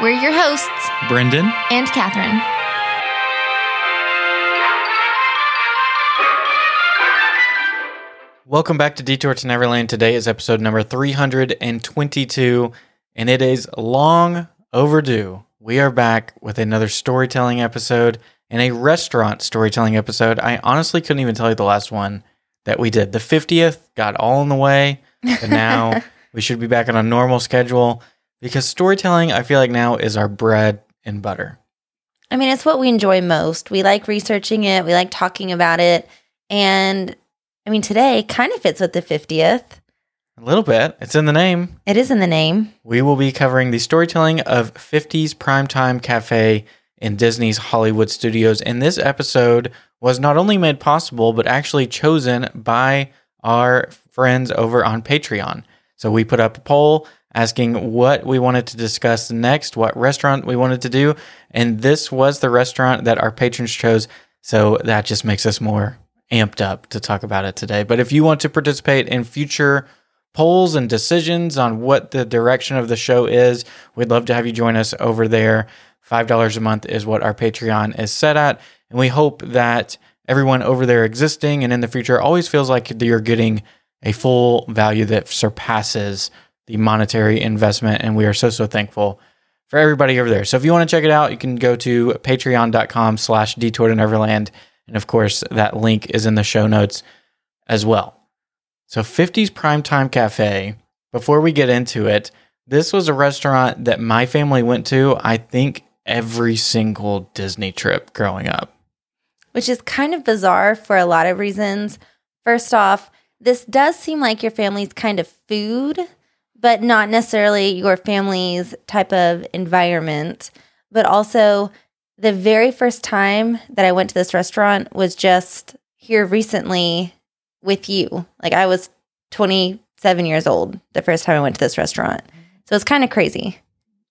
We're your hosts, Brendan and Catherine. Welcome back to Detour to Neverland. Today is episode number 322, and it is long overdue. We are back with another storytelling episode and a restaurant storytelling episode. I honestly couldn't even tell you the last one that we did. The 50th got all in the way, but now we should be back on a normal schedule because storytelling, I feel like now is our bread and butter. I mean, it's what we enjoy most. We like researching it, we like talking about it. And I mean, today kind of fits with the 50th. A little bit. It's in the name. It is in the name. We will be covering the storytelling of 50s Primetime Cafe in Disney's Hollywood Studios. And this episode was not only made possible, but actually chosen by our friends over on Patreon. So we put up a poll asking what we wanted to discuss next, what restaurant we wanted to do. And this was the restaurant that our patrons chose. So that just makes us more amped up to talk about it today. But if you want to participate in future polls and decisions on what the direction of the show is, we'd love to have you join us over there. $5 a month is what our Patreon is set at. And we hope that everyone over there existing and in the future always feels like you're getting a full value that surpasses the monetary investment. And we are so, so thankful for everybody over there. So if you want to check it out, you can go to patreon.com slash detour to neverland. And of course, that link is in the show notes as well. So 50s Primetime Cafe, before we get into it, this was a restaurant that my family went to, I think, every single Disney trip growing up. Which is kind of bizarre for a lot of reasons. First off, this does seem like your family's kind of food, but not necessarily your family's type of environment. But also, the very first time that I went to this restaurant was just here recently with you. Like I was 27 years old the first time I went to this restaurant. So it's kind of crazy.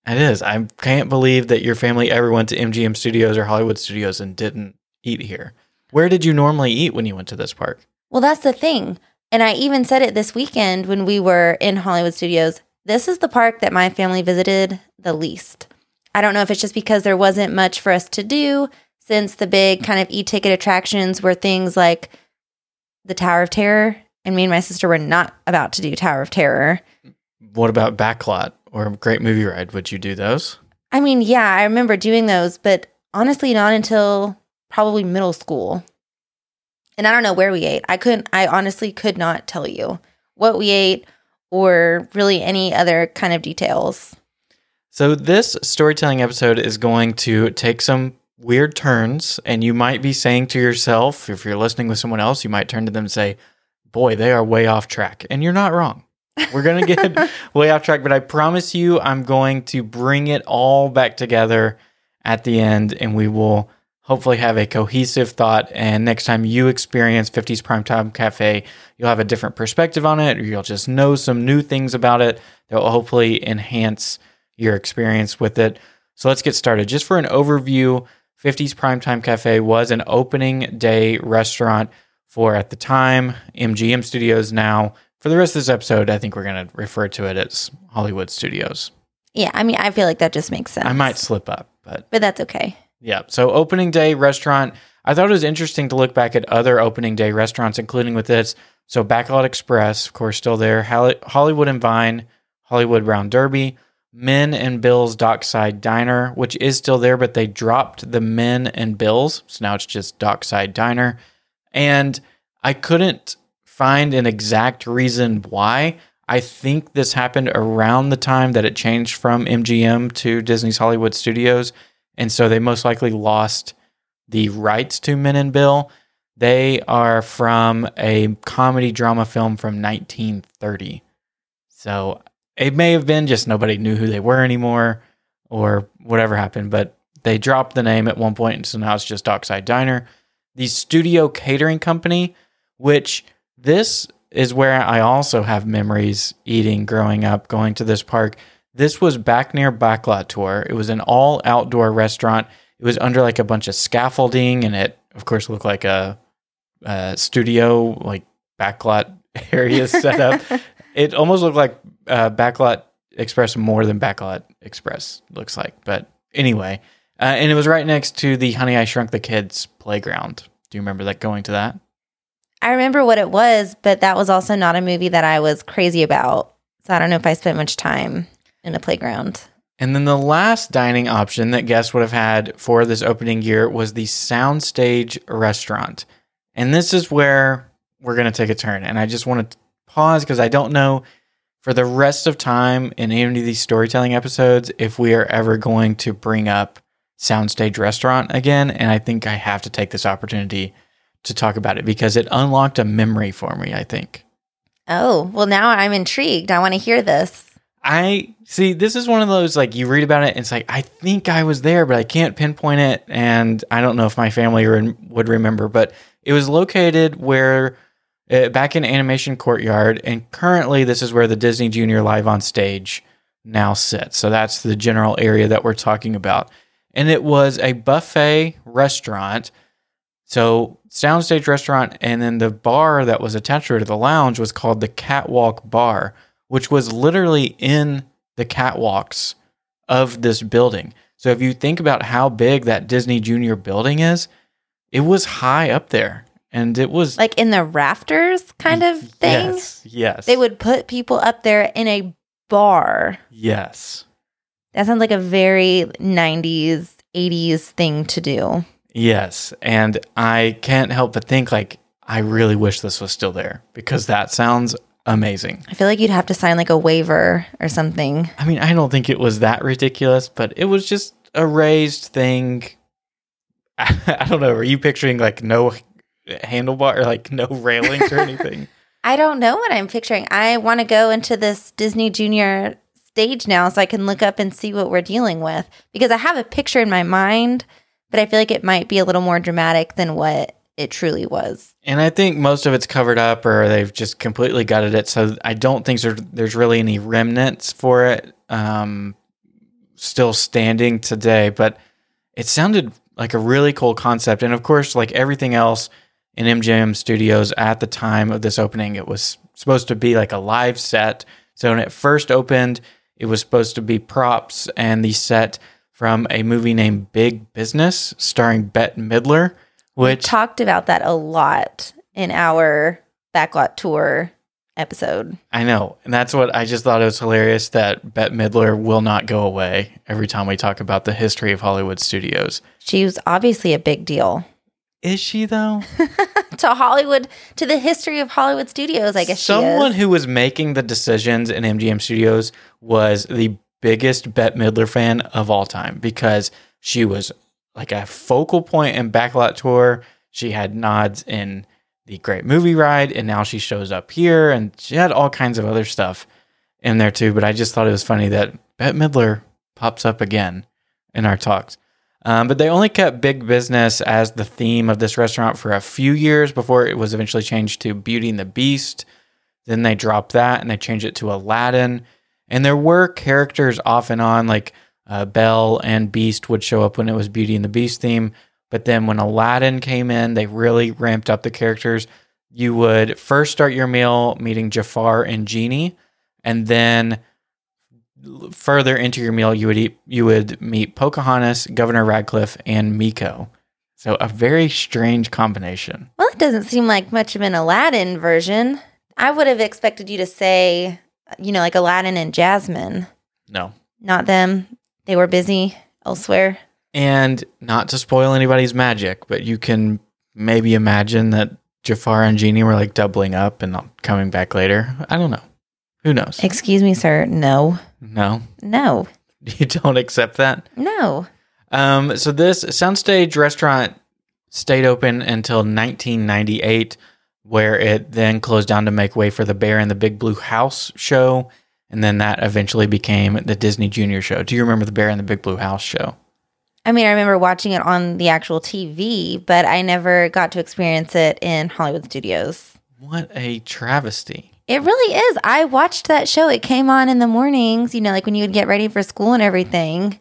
It is. I can't believe that your family ever went to MGM Studios or Hollywood Studios and didn't eat here. Where did you normally eat when you went to this park? Well, that's the thing. And I even said it this weekend when we were in Hollywood Studios. This is the park that my family visited the least. I don't know if it's just because there wasn't much for us to do since the big kind of e ticket attractions were things like the Tower of Terror. And me and my sister were not about to do Tower of Terror. What about Backlot or Great Movie Ride? Would you do those? I mean, yeah, I remember doing those, but honestly, not until probably middle school. And I don't know where we ate. I couldn't, I honestly could not tell you what we ate or really any other kind of details. So, this storytelling episode is going to take some weird turns, and you might be saying to yourself, if you're listening with someone else, you might turn to them and say, Boy, they are way off track. And you're not wrong. We're going to get way off track, but I promise you, I'm going to bring it all back together at the end, and we will hopefully have a cohesive thought. And next time you experience 50s Primetime Cafe, you'll have a different perspective on it, or you'll just know some new things about it that will hopefully enhance your experience with it. So let's get started. Just for an overview, 50s Primetime Cafe was an opening day restaurant for, at the time, MGM Studios. Now, for the rest of this episode, I think we're going to refer to it as Hollywood Studios. Yeah, I mean, I feel like that just makes sense. I might slip up, but but that's okay. Yeah. So opening day restaurant. I thought it was interesting to look back at other opening day restaurants, including with this. So Backlot Express, of course, still there. Hollywood and Vine, Hollywood Brown Derby, Min and Bill's Dockside Diner, which is still there, but they dropped the Min and Bill's. So now it's just Dockside Diner. And I couldn't find an exact reason why. I think this happened around the time that it changed from MGM to Disney's Hollywood Studios. And so they most likely lost the rights to Min and Bill. They are from a comedy drama film from 1930. So it may have been just nobody knew who they were anymore or whatever happened, but they dropped the name at one point, so now it's just Dockside Diner. The Studio Catering Company, which this is where I also have memories eating growing up, going to this park. This was back near Backlot Tour. It was an all outdoor restaurant. It was under like a bunch of scaffolding, and it, of course, looked like a, a studio, like backlot area set up. it almost looked like uh, Backlot Express more than Backlot Express looks like. But anyway, uh, and it was right next to the Honey I Shrunk the Kids playground. Do you remember that going to that? I remember what it was, but that was also not a movie that I was crazy about. So I don't know if I spent much time in a playground. And then the last dining option that guests would have had for this opening year was the Soundstage restaurant. And this is where we're going to take a turn. And I just want to pause because I don't know for the rest of time in any of these storytelling episodes if we are ever going to bring up Soundstage restaurant again. And I think I have to take this opportunity to talk about it because it unlocked a memory for me, I think. Oh, well, now I'm intrigued. I want to hear this. I see this is one of those like you read about it and it's like I think I was there but I can't pinpoint it and I don't know if my family re- would remember but it was located where uh, back in Animation Courtyard and currently this is where the Disney Junior Live on Stage now sits. So that's the general area that we're talking about. And it was a buffet restaurant. So soundstage restaurant and then the bar that was attached to the lounge was called the Catwalk Bar which was literally in the catwalks of this building. So if you think about how big that Disney Junior building is, it was high up there. And it was Like in the rafters kind of thing. Yes. Yes. They would put people up there in a bar. Yes. That sounds like a very 90s, 80s thing to do. Yes. And I can't help but think like I really wish this was still there because that sounds amazing. I feel like you'd have to sign like a waiver or something. I mean, I don't think it was that ridiculous, but it was just a raised thing. I, don't know. Are you picturing like no handlebar or like no railings or anything? I don't know what I'm picturing. I want to go into this Disney Junior stage now so I can look up and see what we're dealing with because I have a picture in my mind, but I feel like it might be a little more dramatic than what it truly was. And I think most of it's covered up or they've just completely gutted it. So I don't think there, there's really any remnants for it um, still standing today. But it sounded like a really cool concept. And of course, like everything else in MGM Studios at the time of this opening, it was supposed to be like a live set. So when it first opened, it was supposed to be props and the set from a movie named Big Business starring Bette Midler which we talked about that a lot in our backlot tour episode. I know. And that's what I just thought it was hilarious that Bette Midler will not go away every time we talk about the history of Hollywood studios. She was obviously a big deal. Is she though? to Hollywood, to the history of Hollywood studios, I guess Someone who was making the decisions in MGM Studios was the biggest Bette Midler fan of all time because she was like a focal point in Backlot Tour. She had nods in the Great Movie Ride, and now she shows up here, and she had all kinds of other stuff in there too. But I just thought it was funny that Bette Midler pops up again in our talks. Um, but they only kept big business as the theme of this restaurant for a few years before it was eventually changed to Beauty and the Beast. Then they dropped that and they changed it to Aladdin. And there were characters off and on, like uh, Belle and Beast would show up when it was Beauty and the Beast theme. But then when Aladdin came in, they really ramped up the characters. You would first start your meal meeting Jafar and Genie, and then further into your meal, you would eat, you would meet Pocahontas, Governor Radcliffe, and Meeko. So a very strange combination. Well, it doesn't seem like much of an Aladdin version. I would have expected you to say, you know, like Aladdin and Jasmine. No, not them. They were busy elsewhere. And not to spoil anybody's magic, but you can maybe imagine that Jafar and Genie were like doubling up and not coming back later. I don't know. Who knows? Excuse me, sir. No. No. No. You don't accept that? No. Um, so this soundstage restaurant stayed open until 1998, where it then closed down to make way for the Bear and the Big Blue House show and then that eventually became the Disney Junior show. Do you remember the Bear in the Big Blue House show? I mean, I remember watching it on the actual TV, but I never got to experience it in Hollywood studios. What a travesty. It really is. I watched that show. It came on in the mornings, you know, like when you would get ready for school and everything.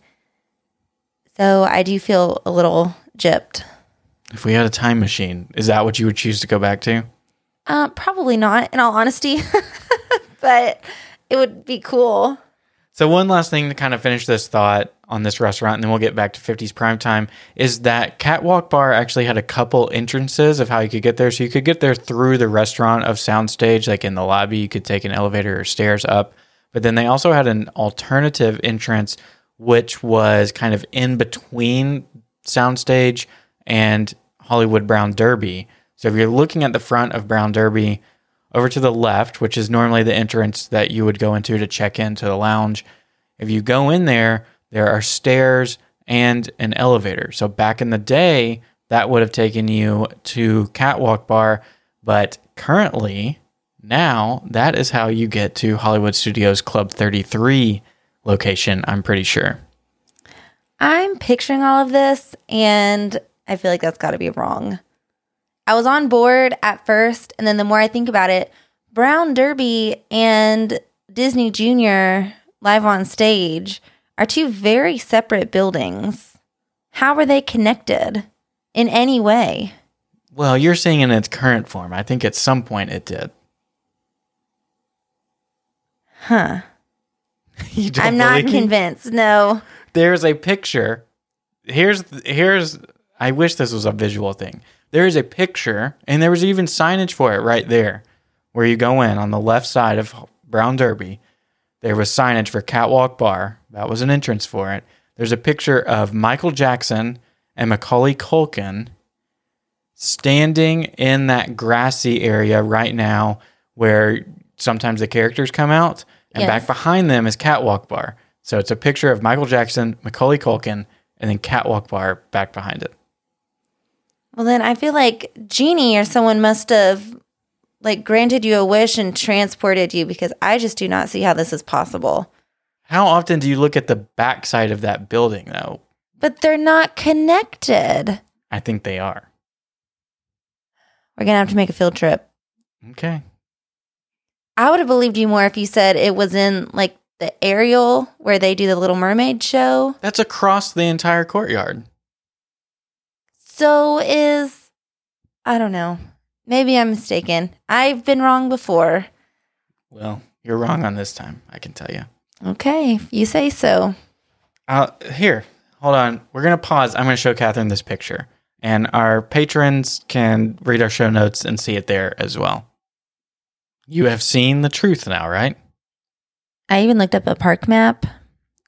So I do feel a little gypped. If we had a time machine, is that what you would choose to go back to? Uh, probably not, in all honesty, but it would be cool. So one last thing to kind of finish this thought on this restaurant, and then we'll get back to 50s prime time, is that Catwalk Bar actually had a couple entrances of how you could get there. So you could get there through the restaurant of Soundstage, like in the lobby, you could take an elevator or stairs up. But then they also had an alternative entrance, which was kind of in between Soundstage and Hollywood Brown Derby. So if you're looking at the front of Brown Derby, over to the left, which is normally the entrance that you would go into to check into the lounge. If you go in there, there are stairs and an elevator. So back in the day, that would have taken you to Catwalk Bar, but currently, now that is how you get to Hollywood Studios Club 33 location, I'm pretty sure. I'm picturing all of this, and I feel like that's got to be wrong. I was on board at first, and then the more I think about it, Brown Derby and Disney Junior live on stage are two very separate buildings. How are they connected in any way? Well, you're seeing in its current form. I think at some point it did. Huh. I'm not me? convinced. No. there's a picture. Here's here's I wish this was a visual thing. There is a picture and there was even signage for it right there where you go in on the left side of Brown Derby. There was signage for Catwalk Bar. That was an entrance for it. There's a picture of Michael Jackson and Macaulay Culkin standing in that grassy area right now where sometimes the characters come out and Yes. back behind them is Catwalk Bar. So it's a picture of Michael Jackson, Macaulay Culkin, and then Catwalk Bar back behind it. Well, then I feel like Genie or someone must have like granted you a wish and transported you because I just do not see how this is possible. How often do you look at the backside of that building though? But they're not connected. I think they are. We're going to have to make a field trip. Okay. I would have believed you more if you said it was in like the aerial where they do the Little Mermaid show. That's across the entire courtyard. So is, I don't know. Maybe I'm mistaken. I've been wrong before. Well, you're wrong on this time, I can tell you. Okay, if you say so. Uh, here, hold on. We're going to pause. I'm going to show Catherine this picture. And our patrons can read our show notes and see it there as well. You have seen the truth now, right? I even looked up a park map.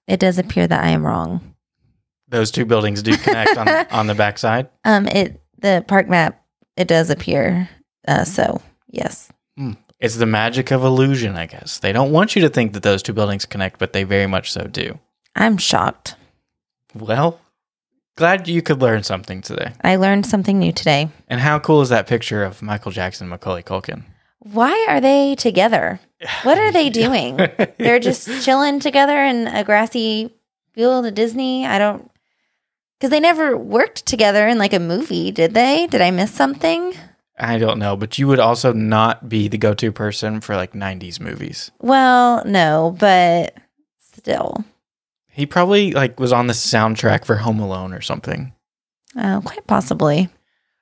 It does appear that I am wrong. Those two buildings do connect on, on the backside. Um, it the park map it does appear. Uh, so yes, It's the magic of illusion, I guess. They don't want you to think that those two buildings connect, but they very much so do. I'm shocked. Well, glad you could learn something today. I learned something new today. And how cool is that picture of Michael Jackson and Macaulay Culkin? Why are they together? What are they doing? They're just chilling together in a grassy field at Disney. I don't because they never worked together in like a movie, did they? Did I miss something? I don't know, but you would also not be the go to person for like 90s movies. Well, no, but still, He probably like was on the soundtrack for Home Alone or something. uh, quite possibly.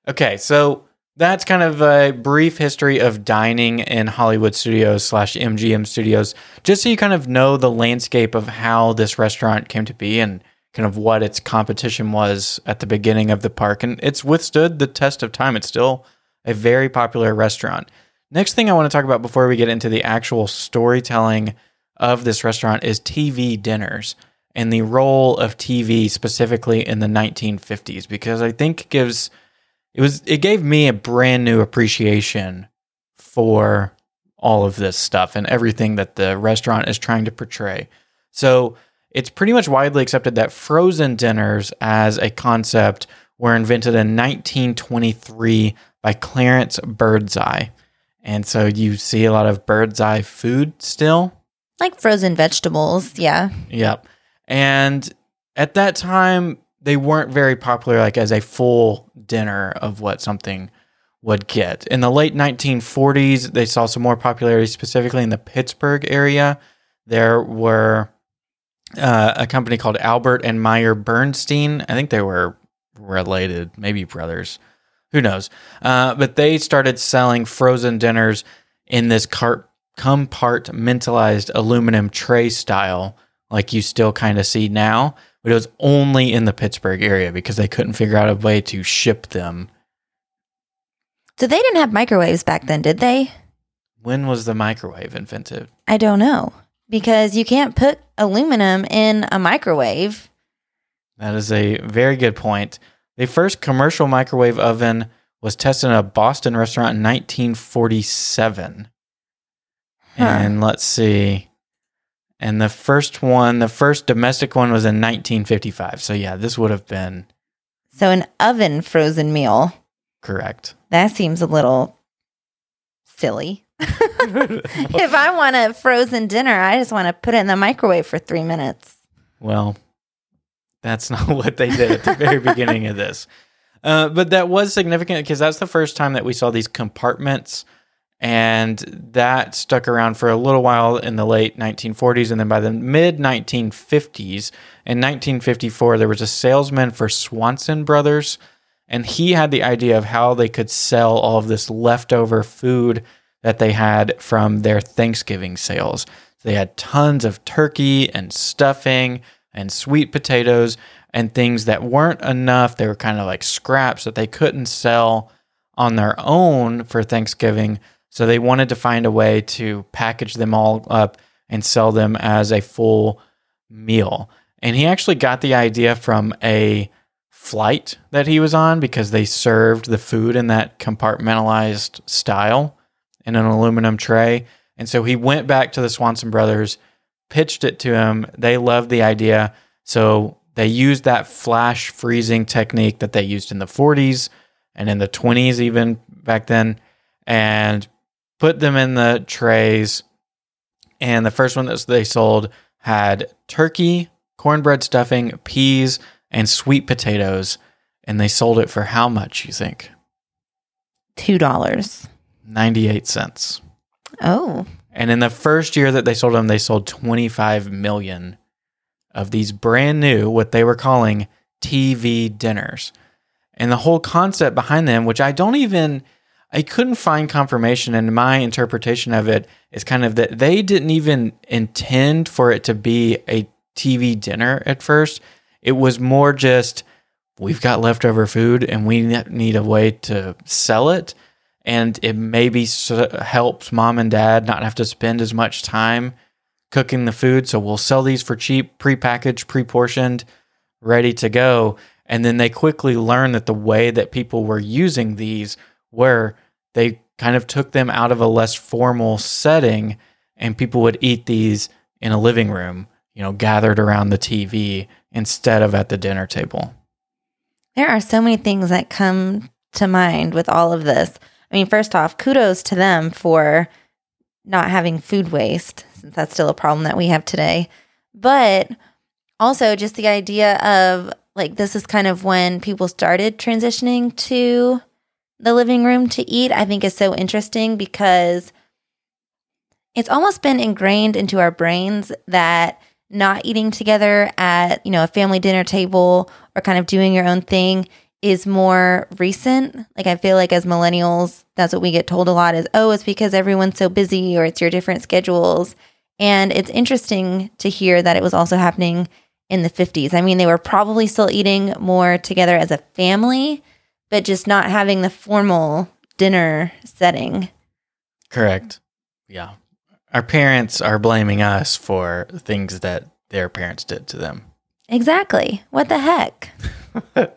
Okay, so that's kind of a brief history of dining in Hollywood studios slash MGM studios, just so you kind of know the landscape of how this restaurant came to be and kind of what its competition was at the beginning of the park. And it's withstood the test of time. It's still a very popular restaurant. Next thing I want to talk about before we get into the actual storytelling of this restaurant is TV dinners and the role of TV specifically in the 1950s, because I think it gives it was it gave me a brand new appreciation for all of this stuff and everything that the restaurant is trying to portray. So it's pretty much widely accepted that frozen dinners as a concept were invented in 1923 by Clarence Birdseye. And so you see a lot of Birdseye food still. Like frozen vegetables, yeah. Yep. And at that time, they weren't very popular like as a full dinner of what something would get. In the late 1940s, they saw some more popularity specifically in the Pittsburgh area. There were uh, a company called Albert and Meyer Bernstein. I think they were related, maybe brothers. Who knows? Uh, but they started selling frozen dinners in this compartmentalized aluminum tray style, like you still kind of see now. But it was only in the Pittsburgh area because they couldn't figure out a way to ship them. So they didn't have microwaves back then, did they? When was the microwave invented? I don't know because you can't put aluminum in a microwave. That is a very good point. The first commercial microwave oven was tested in a Boston restaurant in 1947. Huh. And let's see. And the first one, the first domestic one was in 1955. So yeah, this would have been So an oven frozen meal. correct. That seems a little silly. if I want a frozen dinner, I just want to put it in the microwave for three minutes. Well, that's not what they did at the very beginning of this. Uh, but that was significant because that's the first time that we saw these compartments. And that stuck around for a little while in the late 1940s. And then by the mid 1950s, in 1954, there was a salesman for Swanson Brothers. And he had the idea of how they could sell all of this leftover food that they had from their Thanksgiving sales. They had tons of turkey and stuffing and sweet potatoes and things that weren't enough. They were kind of like scraps that they couldn't sell on their own for Thanksgiving. So they wanted to find a way to package them all up and sell them as a full meal. And he actually got the idea from a flight that he was on because they served the food in that compartmentalized style in an aluminum tray. And so he went back to the Swanson brothers, pitched it to him. They loved the idea. So they used that flash freezing technique that they used in the 40s and in the 20s, even back then, and put them in the trays. And the first one that they sold had turkey, cornbread stuffing, peas, and sweet potatoes. And they sold it for how much, you think? Two dollars. 98 cents. Oh, And in the first year that they sold them, they sold 25 million of these brand new, what they were calling TV dinners. And the whole concept behind them, which I don't even, I couldn't find confirmation, and my interpretation of it is kind of that they didn't even intend for it to be a TV dinner at first. It was more just, we've got leftover food and we need a way to sell it and it maybe helps mom and dad not have to spend as much time cooking the food. So we'll sell these for cheap, prepackaged, pre-portioned, ready to go. And then they quickly learn that the way that people were using these were they kind of took them out of a less formal setting and people would eat these in a living room, you know, gathered around the TV instead of at the dinner table. there are so many things that come to mind with all of this. I mean, first off, kudos to them for not having food waste, since that's still a problem that we have today. But also, just the idea of like, this is kind of when people started transitioning to the living room to eat, I think is so interesting because it's almost been ingrained into our brains that not eating together at, you know, a family dinner table or kind of doing your own thing is more recent. Like I feel like as millennials, that's what we get told a lot is, oh, it's because everyone's so busy or it's your different schedules. And it's interesting to hear that it was also happening in the 50s. I mean, they were probably still eating more together as a family, but just not having the formal dinner setting. Correct. Yeah. Our parents are blaming us for things that their parents did to them. Exactly. What the heck?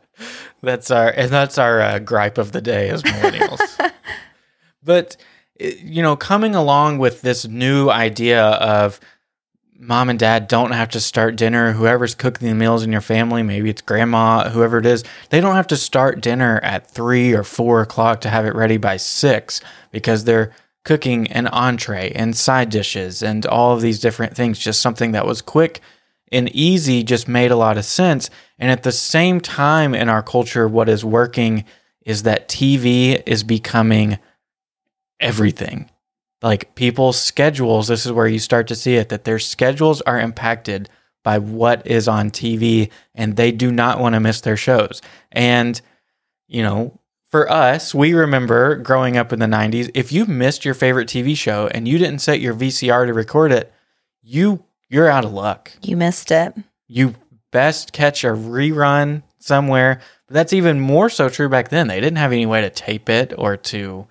That's our and that's our uh, gripe of the day as millennials. but you know, coming along with this new idea of mom and dad don't have to start dinner. Whoever's cooking the meals in your family, maybe it's grandma, whoever it is, they don't have to start dinner at three or four o'clock to have it ready by six because they're cooking an entree and side dishes and all of these different things. Just something that was quick and easy just made a lot of sense. And at the same time, in our culture, what is working is that TV is becoming everything. Like people's schedules, this is where you start to see it that their schedules are impacted by what is on TV and they do not want to miss their shows. And, you know, for us, we remember growing up in the 90s, if you missed your favorite TV show and you didn't set your VCR to record it, you you're out of luck. You missed it. You best catch a rerun somewhere. But that's even more so true back then. They didn't have any way to tape it or to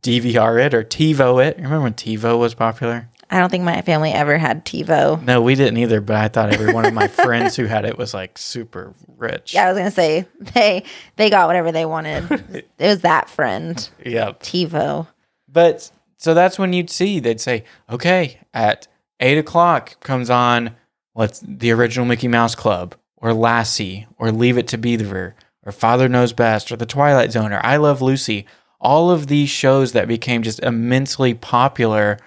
DVR it or TiVo it. Remember when TiVo was popular? I don't think my family ever had TiVo. No, we didn't either, but I thought every one of my friends who had it was like super rich. Yeah, I was gonna say they they got whatever they wanted. it was that friend, Yep. TiVo. But so that's when you'd see they'd say, okay, at eight o'clock comes on what's the original Mickey Mouse Club or Lassie or Leave It to Beaver or Father Knows Best or The Twilight Zone or I Love Lucy. All of these shows that became just immensely popular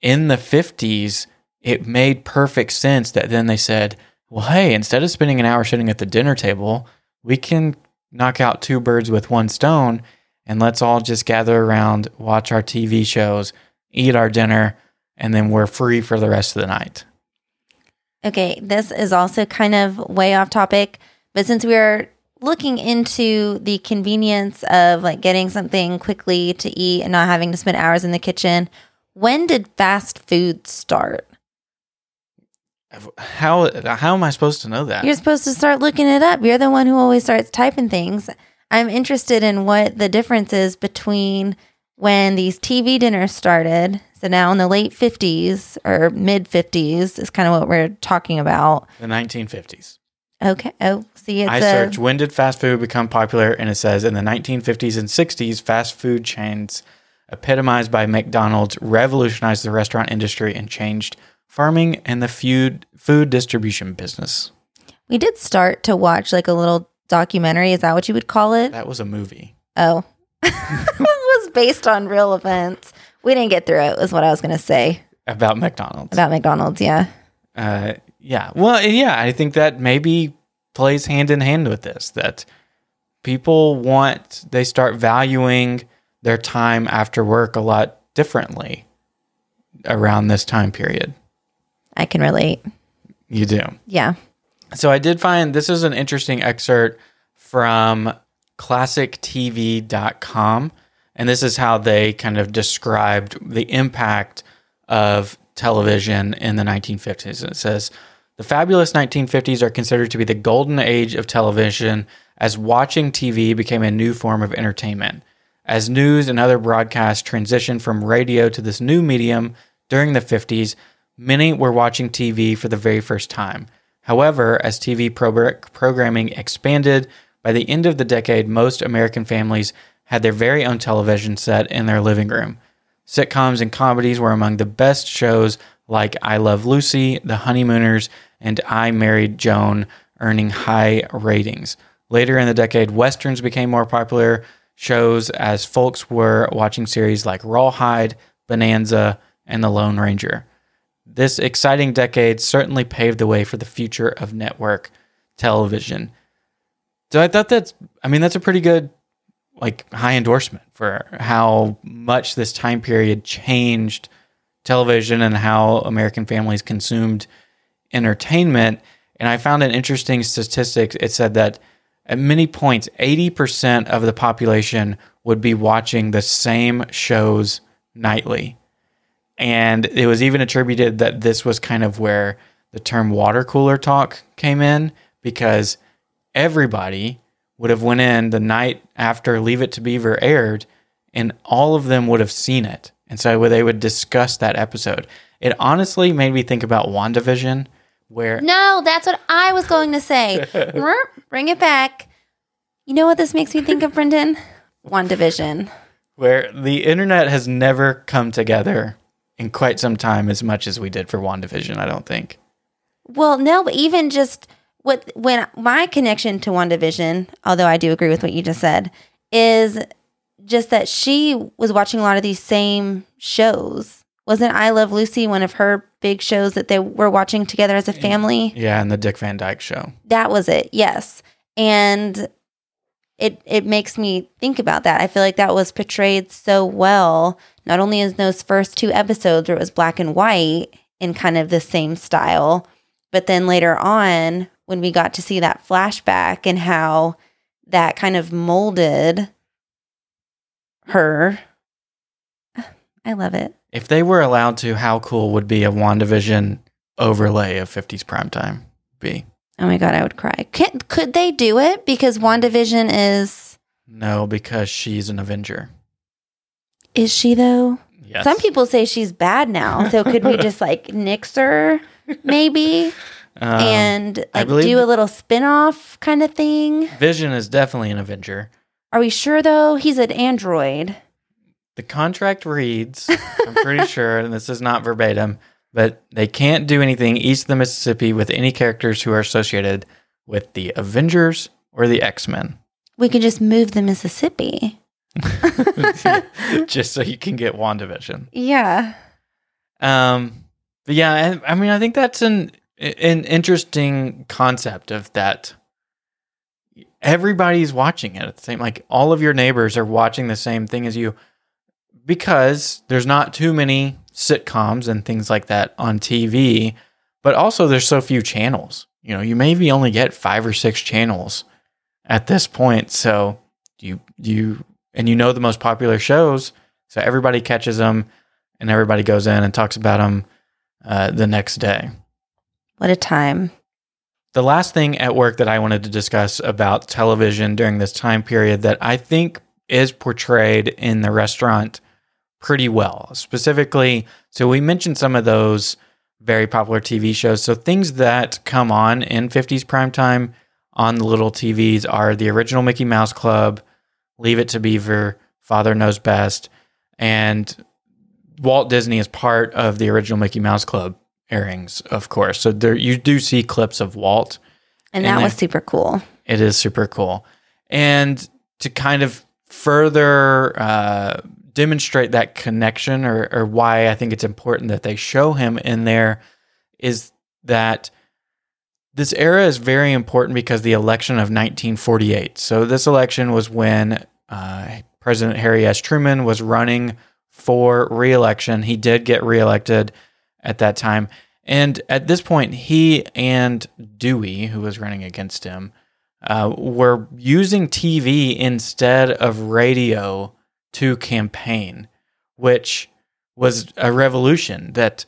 in the 50s, it made perfect sense that then they said, well, hey, instead of spending an hour sitting at the dinner table, we can knock out two birds with one stone and let's all just gather around, watch our TV shows, eat our dinner, and then we're free for the rest of the night. Okay, this is also kind of way off topic, but since we're looking into the convenience of like getting something quickly to eat and not having to spend hours in the kitchen, when did fast food start? How how am I supposed to know that? You're supposed to start looking it up. You're the one who always starts typing things. I'm interested in what the difference is between when these TV dinners started. So now in the late 50s or mid 50s is kind of what we're talking about. the 1950s. Okay. Oh, see, it's I a, searched when did fast food become popular, and it says in the 1950s and 60s, fast food chains epitomized by McDonald's revolutionized the restaurant industry and changed farming and the food food distribution business. we did start to watch like a little documentary. Is that what you would call it? That was a movie. Oh, it was based on real events. We didn't get through it, was what I was going to say about McDonald's. about McDonald's. Yeah. Uh, yeah. Well, yeah, I think that maybe plays hand in hand with this that people want, they start valuing their time after work a lot differently around this time period. I can relate. You do. Yeah. So I did find this is an interesting excerpt from classictv.com. And this is how they kind of described the impact of television in the 1950s. It says the fabulous 1950s are considered to be the golden age of television as watching TV became a new form of entertainment. As news and other broadcasts transitioned from radio to this new medium during the 50s, many were watching TV for the very first time. However, as TV pro- programming expanded, by the end of the decade, most American families had their very own television set in their living room. Sitcoms and comedies were among the best shows like I Love Lucy, The Honeymooners, and I Married Joan, earning high ratings. Later in the decade, westerns became more popular shows as folks were watching series like Rawhide, Bonanza, and The Lone Ranger. This exciting decade certainly paved the way for the future of network television. So I thought that's, I mean, that's a pretty good, like, high endorsement for how much this time period changed television and how American families consumed entertainment. And I found an interesting statistic. It said that at many points, 80% of the population would be watching the same shows nightly. And it was even attributed that this was kind of where the term water cooler talk came in because everybody would have went in the night after Leave It to Beaver aired and all of them would have seen it. And so they would discuss that episode. It honestly made me think about WandaVision where No, that's what I was going to say. Bring it back. You know what this makes me think of, Brendan? WandaVision. where the internet has never come together in quite some time as much as we did for WandaVision, I don't think. Well, no, but even just what when my connection to WandaVision, although I do agree with what you just said, is just that she was watching a lot of these same shows Wasn't I Love Lucy one of her big shows that they were watching together as a family? Yeah, and the Dick Van Dyke show. That was it. Yes. And it it makes me think about that. I feel like that was portrayed so well, not only in those first two episodes where it was black and white in kind of the same style, but then later on when we got to see that flashback and how that kind of molded her. I love it. If they were allowed to, how cool would be a WandaVision overlay of 50s primetime be? Oh my god, I would cry. Can, could they do it? Because WandaVision is No, because she's an Avenger. is she though? Yes. Some people say she's bad now. So could we just like nix her maybe Um, and like do a little spin-off kind of thing? Vision is definitely an Avenger. Are we sure though? He's an android. The contract reads, I'm pretty sure, and this is not verbatim, but they can't do anything east of the Mississippi with any characters who are associated with the Avengers or the X Men. We could just move the Mississippi. Just so you can get WandaVision. Yeah. Um, but yeah, I, I mean, I think that's an an interesting concept of that. Everybody's watching it at the same, like all of your neighbors are watching the same thing as you, because there's not too many sitcoms and things like that on TV, but also there's so few channels. You know, you maybe only get five or six channels at this point. So you you and you know the most popular shows, so everybody catches them and everybody goes in and talks about them uh, the next day. What a time. The last thing at work that I wanted to discuss about television during this time period that I think is portrayed in the restaurant pretty well. Specifically, so we mentioned some of those very popular TV shows. So things that come on in 50s primetime on the little TVs are the original Mickey Mouse Club, Leave It to Beaver, Father Knows Best, and Walt Disney is part of the original Mickey Mouse Club airings, of course. So there you do see clips of Walt. And, And that was super cool. It is super cool. And to kind of further uh, demonstrate that connection or, or why I think it's important that they show him in there is that this era is very important because the election of 1948. So this election was when uh, President Harry S. Truman was running for reelection. He did get reelected at that time. And at this point, he and Dewey, who was running against him, uh, were using TV instead of radio to campaign, which was a revolution that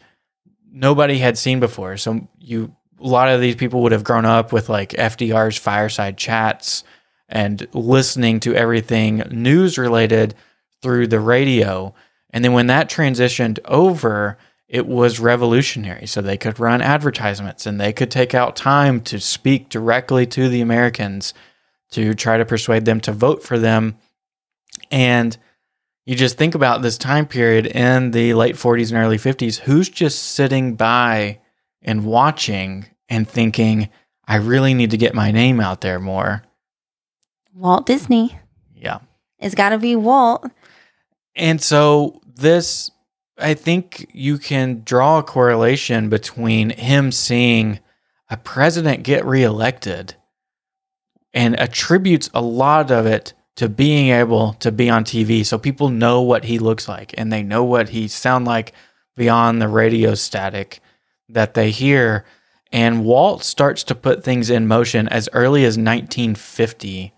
nobody had seen before. So you a lot of these people would have grown up with like FDR's fireside chats and listening to everything news related through the radio. And then when that transitioned over, it was revolutionary. So they could run advertisements and they could take out time to speak directly to the Americans to try to persuade them to vote for them. And you just think about this time period in the late 40s and early 50s who's just sitting by and watching and thinking, I really need to get my name out there more. Walt Disney. Yeah. It's got to be Walt. And so this, I think you can draw a correlation between him seeing a president get reelected and attributes a lot of it to being able to be on TV. So people know what he looks like and they know what he sound like beyond the radio static that they hear. And Walt starts to put things in motion as early as 1950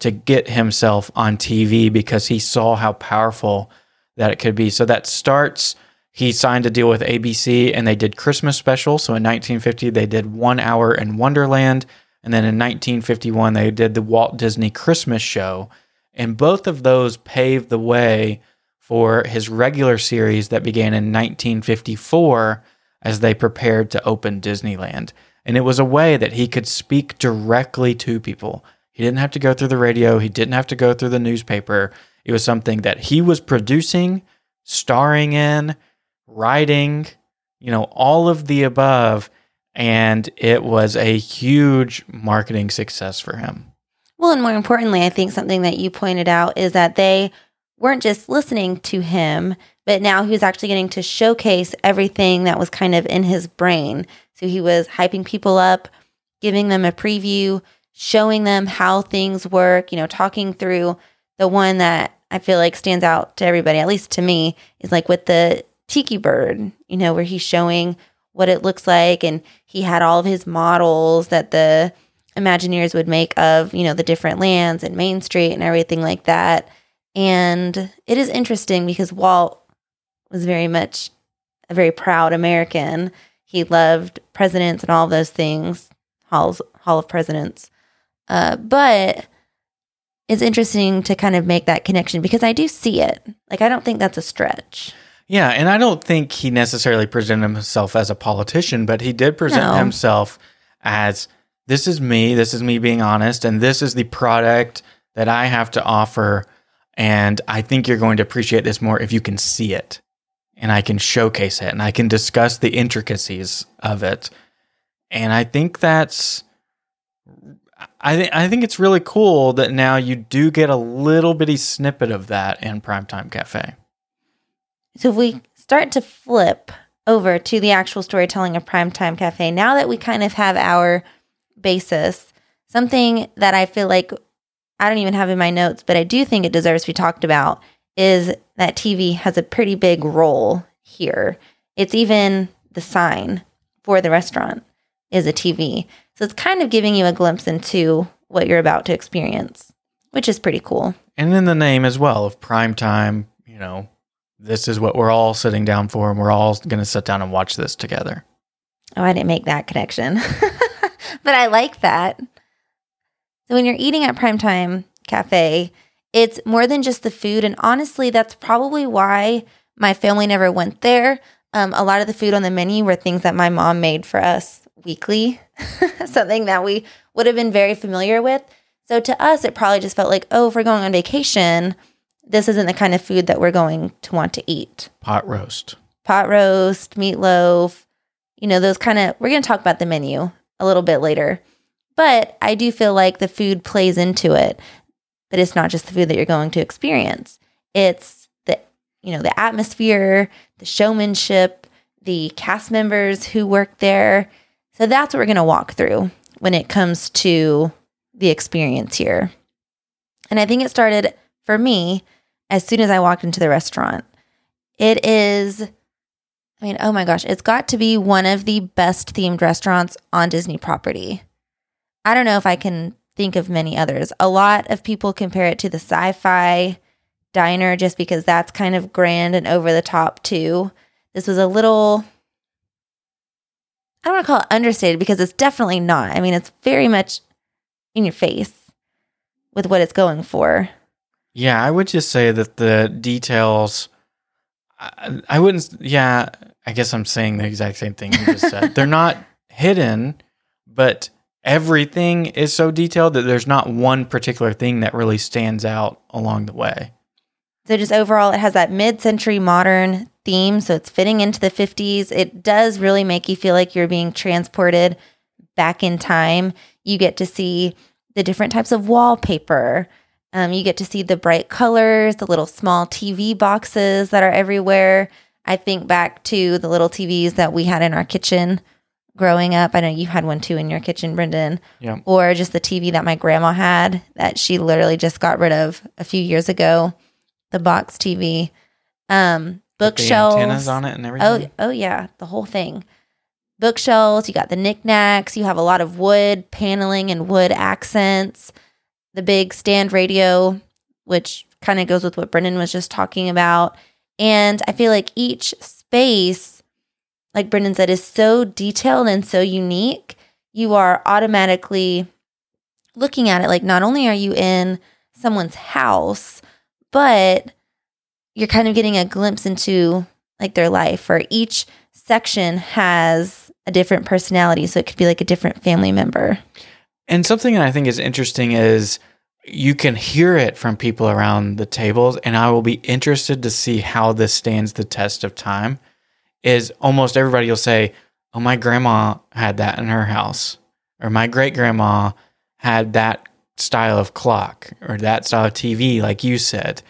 to get himself on TV because he saw how powerful that it could be. So that starts, he signed a deal with ABC and they did Christmas special. So in 1950, they did One Hour in Wonderland. And then in 1951, they did the Walt Disney Christmas show. And both of those paved the way for his regular series that began in 1954 as they prepared to open Disneyland. And it was a way that he could speak directly to people. He didn't have to go through the radio, he didn't have to go through the newspaper. It was something that he was producing, starring in, writing, you know, all of the above. And it was a huge marketing success for him. Well, and more importantly, I think something that you pointed out is that they weren't just listening to him, but now he was actually getting to showcase everything that was kind of in his brain. So he was hyping people up, giving them a preview, showing them how things work, you know, talking through the one that I feel like stands out to everybody, at least to me, is like with the tiki bird, you know, where he's showing what it looks like and he had all of his models that the Imagineers would make of, you know, the different lands and Main Street and everything like that. And it is interesting because Walt was very much a very proud American. He loved presidents and all those things, halls, Hall of Presidents. Uh, but it's interesting to kind of make that connection because I do see it. Like, I don't think that's a stretch. Yeah, and I don't think he necessarily presented himself as a politician, but he did present No. himself as this is me, this is me being honest, and this is the product that I have to offer. And I think you're going to appreciate this more if you can see it and I can showcase it and I can discuss the intricacies of it. And I think that's I think I think it's really cool that now you do get a little bitty snippet of that in Primetime Cafe. So if we start to flip over to the actual storytelling of Primetime Cafe, now that we kind of have our basis, something that I feel like I don't even have in my notes, but I do think it deserves to be talked about is that TV has a pretty big role here. It's even the sign for the restaurant is a TV. So it's kind of giving you a glimpse into what you're about to experience, which is pretty cool. And in the name as well of prime time, you know, this is what we're all sitting down for, and we're all going to sit down and watch this together. Oh, I didn't make that connection. but I like that. So when you're eating at Primetime Cafe, it's more than just the food. And honestly, that's probably why my family never went there. Um, a lot of the food on the menu were things that my mom made for us weekly, something that we would have been very familiar with. So to us, it probably just felt like, oh, if we're going on vacation, this isn't the kind of food that we're going to want to eat Pot roast. pot roast, meatloaf, you know, those kind of, we're going to talk about the menu a little bit later. But I do feel like the food plays into it, but it's not just the food that you're going to experience. It's the, you know, the atmosphere, the showmanship, the cast members who work there. So that's what we're going to walk through when it comes to the experience here. And I think it started for me as soon as I walked into the restaurant. It is, I mean, oh my gosh, it's got to be one of the best themed restaurants on Disney property. I don't know if I can think of many others. A lot of people compare it to the sci fi diner just because that's kind of grand and over the top too. This was a little, I don't want to call it understated because it's definitely not. I mean, it's very much in your face with what it's going for. Yeah, I would just say that the details. I, I wouldn't. Yeah, I guess I'm saying the exact same thing you just said. They're not hidden, but everything is so detailed that there's not one particular thing that really stands out along the way. So just overall, it has that mid-century modern theme, so it's fitting into the 50s. It does really make you feel like you're being transported back in time. You get to see the different types of wallpaper. Um, you get to see the bright colors, the little small TV boxes that are everywhere. I think back to the little TVs that we had in our kitchen growing up. I know you had one too in your kitchen, Brendan. Yeah. Or just the TV that my grandma had that she literally just got rid of a few years ago. The box TV, um, bookshelves. antennas on it and Oh, everything. oh yeah, the whole thing. Bookshelves. You got the knickknacks. You have a lot of wood paneling and wood accents. The big stand radio, which kind of goes with what Brendan was just talking about. And I feel like each space, like Brendan said, is so detailed and so unique. You are automatically looking at it like not only are you in someone's house, but you're kind of getting a glimpse into like their life or each section has a different personality so it could be like a different family member And something I think is interesting is you can hear it from people around the tables, and I will be interested to see how this stands the test of time. Is almost everybody will say, Oh, my grandma had that in her house, or my great grandma had that style of clock or that style of TV, like you said.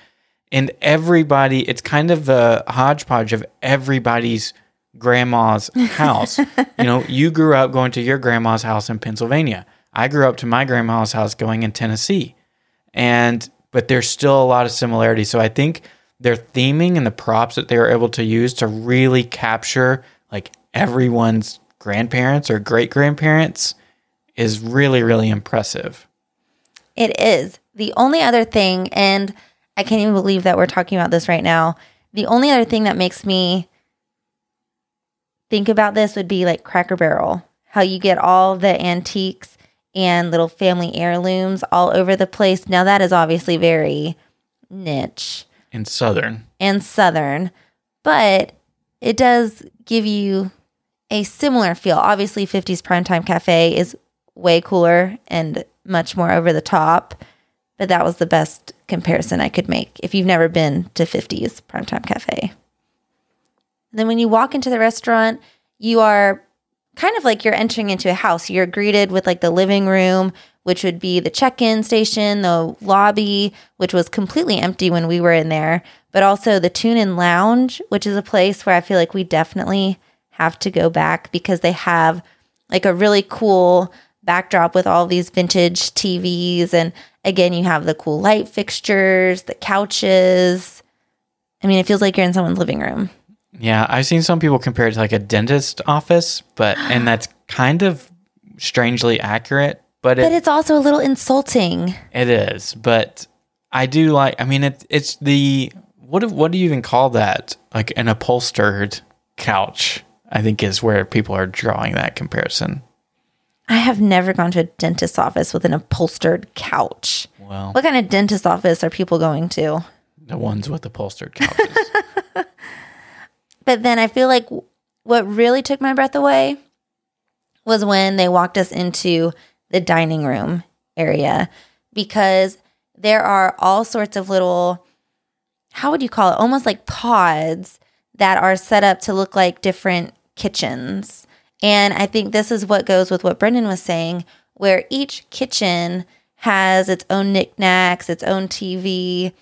and everybody it's kind of a hodgepodge of everybody's grandma's house. you know, you grew up going to your grandma's house in Pennsylvania. I grew up to my grandma's house going in Tennessee. And but there's still a lot of similarities. So I think their theming and the props that they were able to use to really capture like everyone's grandparents or great grandparents is really, really impressive. It is. The only other thing, and I can't even believe that we're talking about this right now. The only other thing that makes me think about this would be like Cracker Barrel, how you get all the antiques and little family heirlooms all over the place. Now, that is obviously very niche and Southern. and southern, but it does give you a similar feel. Obviously, 50s Primetime Cafe is way cooler and much more over the top, but that was the best comparison I could make if you've never been to 50s Primetime Cafe. And then when you walk into the restaurant, you are kind of like you're entering into a house. You're greeted with like the living room, which would be the check in station, the lobby, which was completely empty when we were in there, but also the Tune In Lounge, which is a place where I feel like we definitely have to go back because they have like a really cool backdrop with all these vintage TVs. And again, you have the cool light fixtures, the couches. I mean, it feels like you're in someone's living room. Yeah, I've seen some people compare it to like a dentist office, but and that's kind of strangely accurate, but it, But it's also a little insulting. it is. But I do like. I mean, it, it's the what do, what do you even call that? Like an upholstered couch. I think is where people are drawing that comparison. I have never gone to a dentist's office with an upholstered couch. Well, What kind of dentist office are people going to? the ones with upholstered couches. But then I feel like what really took my breath away was when they walked us into the dining room area because there are all sorts of little, how would you call it? Almost like pods that are set up to look like different kitchens. And I think this is what goes with what Brendan was saying, where each kitchen has its own knickknacks, its own TV,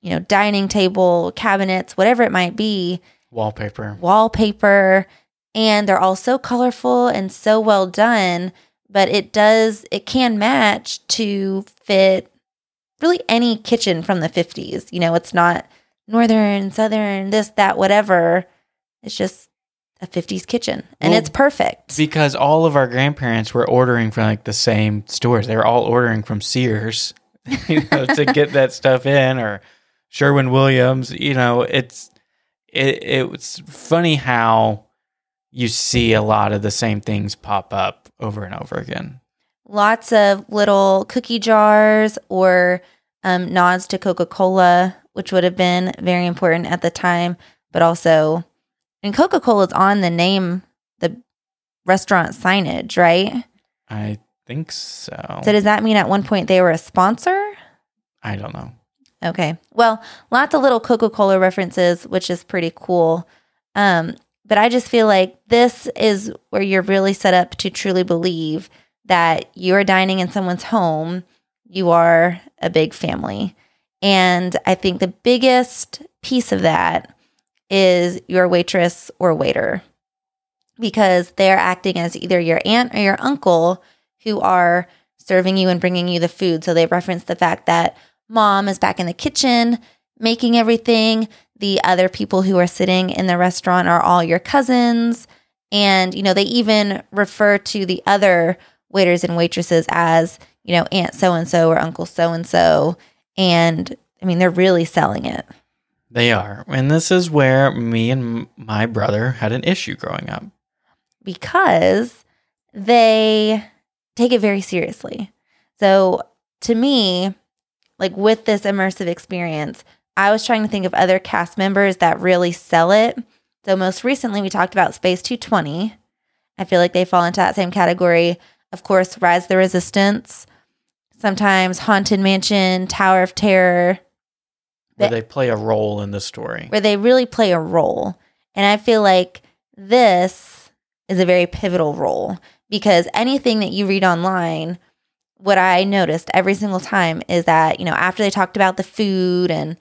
you know, dining table, cabinets, whatever it might be. Wallpaper. wallpaper. And they're all so colorful and so well done but it does it can match to fit really any kitchen from the 50s you know it's not northern southern this that whatever. It's just a 50s kitchen and Well, it's perfect Because all of our grandparents were ordering from like the same stores. They were all ordering from Sears, you know, to get that stuff in or Sherwin Williams. You know, it's it it's funny how you see a lot of the same things pop up over and over again. lots of little cookie jars or um, nods to Coca Cola, which would have been very important at the time, but also, and Coca Cola is on the name, the restaurant signage, right? I think so. So does that mean at one point they were a sponsor? I don't know. Okay. Well, lots of little Coca Cola references, which is pretty cool. Um, but I just feel like this is where you're really set up to truly believe that you're dining in someone's home, you are a big family. And I think the biggest piece of that is your waitress or waiter because they're acting as either your aunt or your uncle who are serving you and bringing you the food. So they reference the fact that mom is back in the kitchen making everything. The other people who are sitting in the restaurant are all your cousins. And, you know, they even refer to the other waiters and waitresses as, you know, Aunt so and so or Uncle so and so. And I mean, they're really selling it. They are. And this is where me and my brother had an issue growing up. because they take it very seriously. So to me, like with this immersive experience, I was trying to think of other cast members that really sell it. So most recently we talked about Space 220. I feel like they fall into that same category. Of course, Rise the Resistance, sometimes Haunted Mansion, Tower of Terror, Where they play a role in the story. where they really play a role. And I feel like this is a very pivotal role because anything that you read online, what I noticed every single time is that, you know, after they talked about the food and,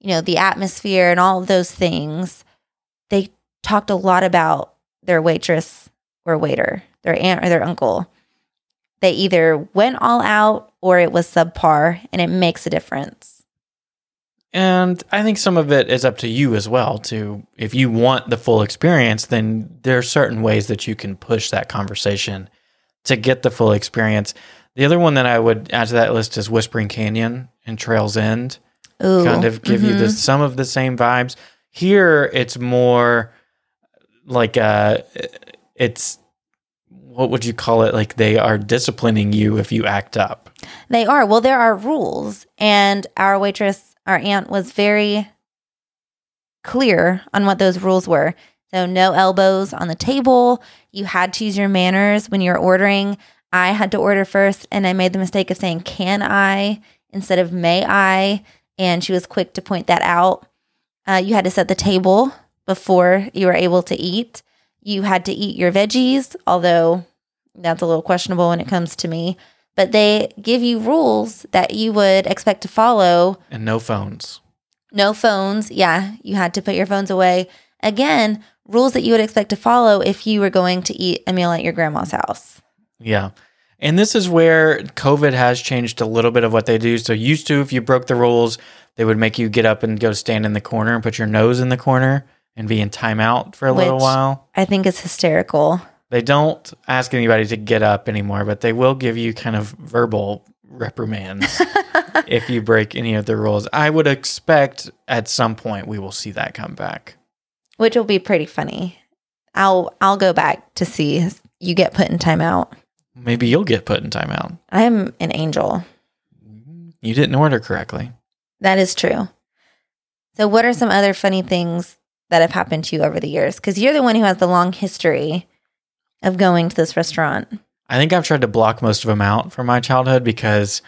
you know, the atmosphere and all of those things, they talked a lot about their waitress or waiter, their aunt or their uncle. They either went all out or it was subpar, and it makes a difference. And I think some of it is up to you as well. To if you want the full experience, then there are certain ways that you can push that conversation to get the full experience. The other one that I would add to that list is Whispering Canyon and Trails End. Ooh, kind of give you the mhm. some of the same vibes. Here, it's more like uh, it's what would you call it? Like they are disciplining you if you act up. They are. Well, there are rules, and our waitress, our aunt, was very clear on what those rules were. So, no elbows on the table. You had to use your manners when you're ordering. I had to order first, and I made the mistake of saying, Can I instead of may I? And she was quick to point that out. Uh, you had to set the table before you were able to eat. You had to eat your veggies, although that's a little questionable when it comes to me. But they give you rules that you would expect to follow And no phones. no phones. Yeah, you had to put your phones away. Again, rules that you would expect to follow if you were going to eat a meal at your grandma's house. Yeah. And this is where COVID has changed a little bit of what they do. So, used to, if you broke the rules, they would make you get up and go stand in the corner and put your nose in the corner and be in timeout for a little while. I think is hysterical. They don't ask anybody to get up anymore, but they will give you kind of verbal reprimands if you break any of the rules. I would expect at some point we will see that come back. Which will be pretty funny. I'll I'll go back to see you get put in timeout. Maybe you'll get put in timeout. I'm an angel. You didn't order correctly. That is true. So, what are some other funny things that have happened to you over the years? Because you're the one who has the long history of going to this restaurant. I think I've tried to block most of them out from my childhood because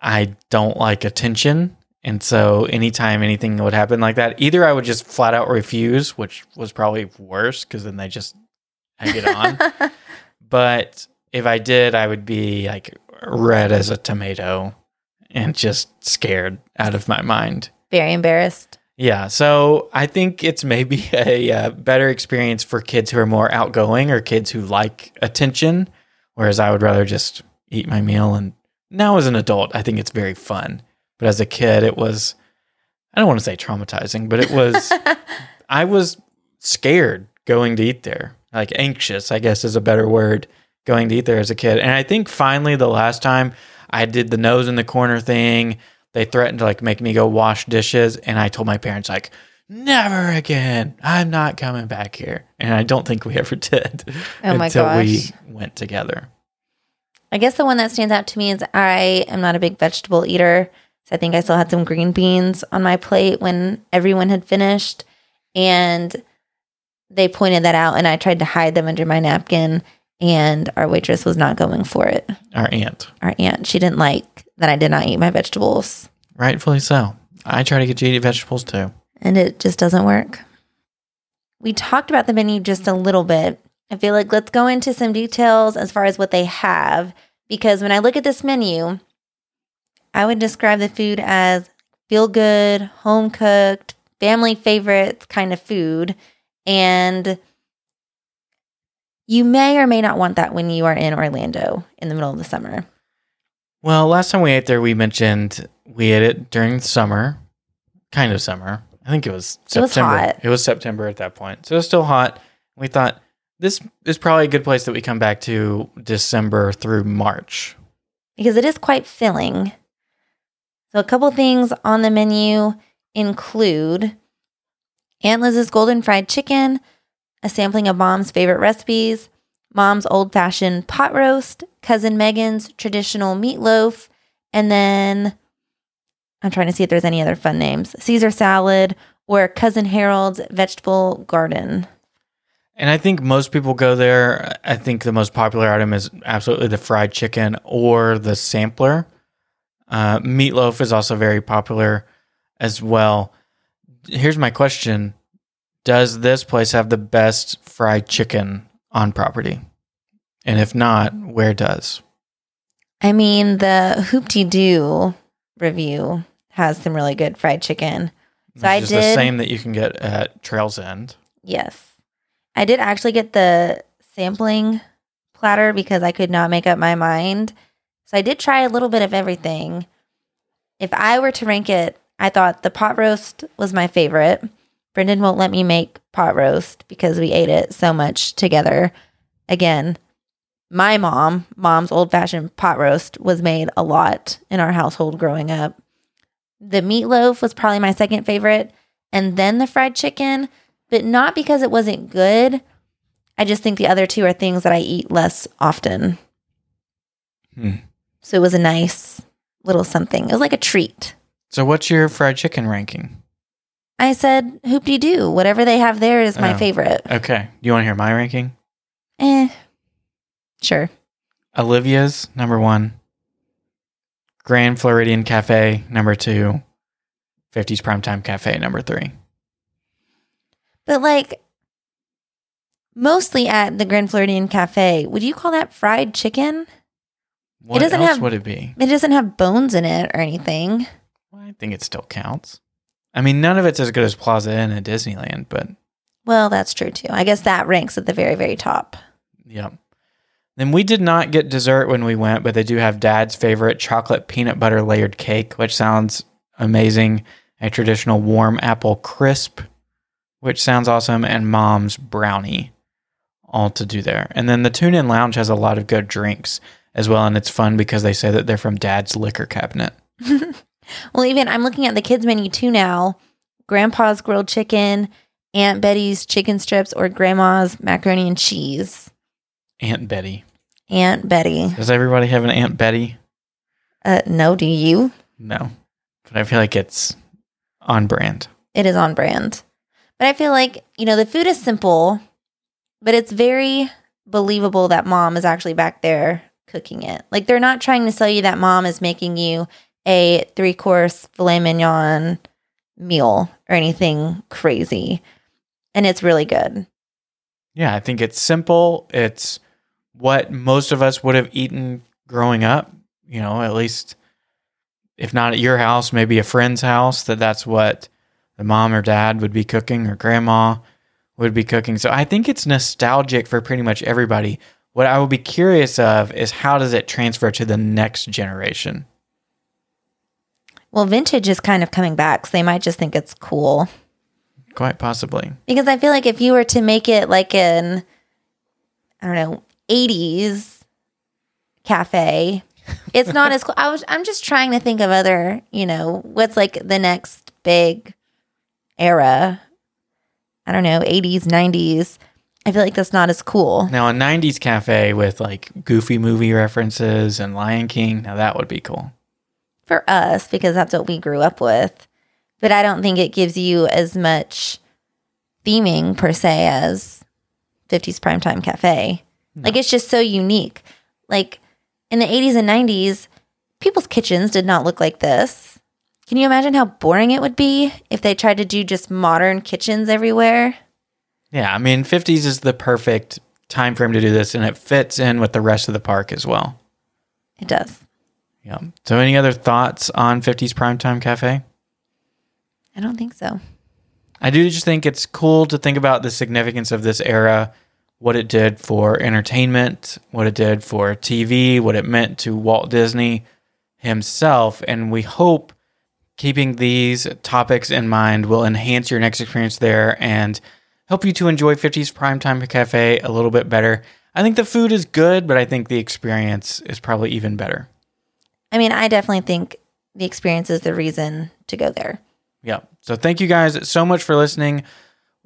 I don't like attention. And so anytime anything would happen like that, either I would just flat out refuse, which was probably worse because then they just egg it on. but if I did, I would be like red as a tomato and just scared out of my mind. Very embarrassed. Yeah, so I think it's maybe a, uh better experience for kids who are more outgoing or kids who like attention, whereas I would rather just eat my meal. And now, as an adult, I think it's very fun. But as a kid, it was, I don't want to say traumatizing, but it was, I was scared going to eat there. Like anxious, I guess is a better word, going to eat there as a kid. And I think finally, the last time I did the nose in the corner thing, they threatened to like make me go wash dishes and i told my parents like never again i'm not coming back here and i don't think we ever did Oh my until we went together I guess the one that stands out to me is I am not a big vegetable eater. So I think I still had some green beans on my plate when everyone had finished. And they pointed that out, and I tried to hide them under my napkin. And our waitress was not going for it. our aunt Our aunt, she didn't like that I did not eat my vegetables. rightfully so i try to get you to eat vegetables too and it just doesn't work. We talked about the menu just a little bit. I feel like let's go into some details as far as what they have because when I look at this menu, I would describe the food as feel good, home cooked, family favorites kind of food. And you may or may not want that when you are in Orlando in the middle of the summer. Well last time we ate there we mentioned we ate it during the summer kind of summer. I think it was It was september. hot. it was september at that point. So it was still hot. We thought this is probably a good place that we come back to december through march. Because it is quite filling. So, a couple things on the menu include Aunt Liz's Golden Fried Chicken, a sampling of mom's favorite recipes, mom's old fashioned pot roast, cousin Megan's traditional meatloaf, and then I'm trying to see if there's any other fun names Caesar salad or cousin Harold's vegetable garden. And I think most people go there. I think the most popular item is absolutely the fried chicken or the sampler. Uh, meatloaf is also very popular as well. Here's my question Does this place have the best fried chicken on property? And if not, where does? I mean, the Hoopty Doo review has some really good fried chicken. So I Which is did. the same that you can get at Trails End. Yes. I did actually get the sampling platter because I could not make up my mind. So I did try a little bit of everything. If I were to rank it, I thought the pot roast was my favorite. Brendan won't let me make pot roast because we ate it so much together. Again, my mom, mom's old fashioned pot roast was made a lot in our household growing up. The meatloaf was probably my second favorite, and then the fried chicken but not because it wasn't good. I just think the other two are things that I eat less often. Hmm. So it was a nice little something. It was like a treat. So, what's your fried chicken ranking? I said, Hoop-Dee-Doo. Whatever they have there is my Oh. favorite. Okay. Do you want to hear my ranking? Eh, sure. Olivia's number one, Grand Floridian Cafe number two, 50s Primetime Cafe number three. But like, mostly at the Grand Floridian Cafe, would you call that fried chicken? What doesn't else have- would it be? It doesn't have bones in it or anything. Well, I think it still counts. I mean, none of it's as good as Plaza Inn at Disneyland, but Well, that's true too. I guess that ranks at the very, very top. yeah. Then we did not get dessert when we went, but they do have dad's favorite chocolate peanut butter layered cake, which sounds amazing. A traditional warm apple crisp, which sounds awesome, and mom's brownie, all to do there. And then the Tune In Lounge has a lot of good drinks as well, and it's fun because they say that they're from dad's liquor cabinet. Well, even I'm looking at the kids menu too now. Grandpa's grilled chicken, Aunt Betty's chicken strips, or Grandma's macaroni and cheese. Aunt Betty. Aunt Betty. Does everybody have an Aunt Betty? Uh, no, do you? No, but I feel like it's on brand. It is on brand. But I feel like, you know, the food is simple, but it's very believable that mom is actually back there cooking it. Like they're not trying to sell you that mom is making you a three course filet mignon meal or anything crazy. And it's really good. Yeah, I think it's simple. It's what most of us would have eaten growing up. You know, at least if not at your house, maybe a friend's house, that that's what the mom or dad would be cooking or grandma would be cooking. So I think it's nostalgic for pretty much everybody. What I would be curious of is how does it transfer to the next generation? Well, vintage is kind of coming back, so they might just think it's cool. Quite possibly. Because I feel like if you were to make it like an, I don't know, 80s cafe, it's not as cool. I was, I'm just trying to think of other, you know, what's like the next big era. I don't know, 80s, 90s. I feel like that's not as cool. Now, a 90s cafe with like goofy movie references and Lion King, now that would be cool. For us because that's what we grew up with. But I don't think it gives you as much theming per se as 50s Primetime Cafe. Like it's just so unique. Like in the 80s and 90s, people's kitchens did not look like this. Can you imagine how boring it would be if they tried to do just modern kitchens everywhere? Yeah, I mean, 50s is the perfect time frame to do this, and it fits in with the rest of the park as well. It does. Yeah. So, any other thoughts on 50s Primetime Cafe? I don't think so. I do just think it's cool to think about the significance of this era, what it did for entertainment, what it did for TV, what it meant to Walt Disney himself. And we hope keeping these topics in mind will enhance your next experience there and help you to enjoy 50s Primetime Cafe a little bit better. I think the food is good, but I think the experience is probably even better. I mean, I definitely think the experience is the reason to go there. Yeah. So thank you guys so much for listening.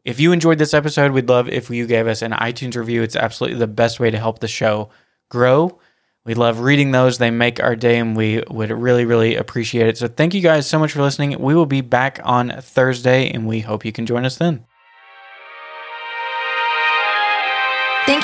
If you enjoyed this episode, we'd love if you gave us an iTunes review. It's absolutely the best way to help the show grow. We love reading those. They make our day and we would really, really appreciate it. So thank you guys so much for listening. We will be back on Thursday and we hope you can join us then.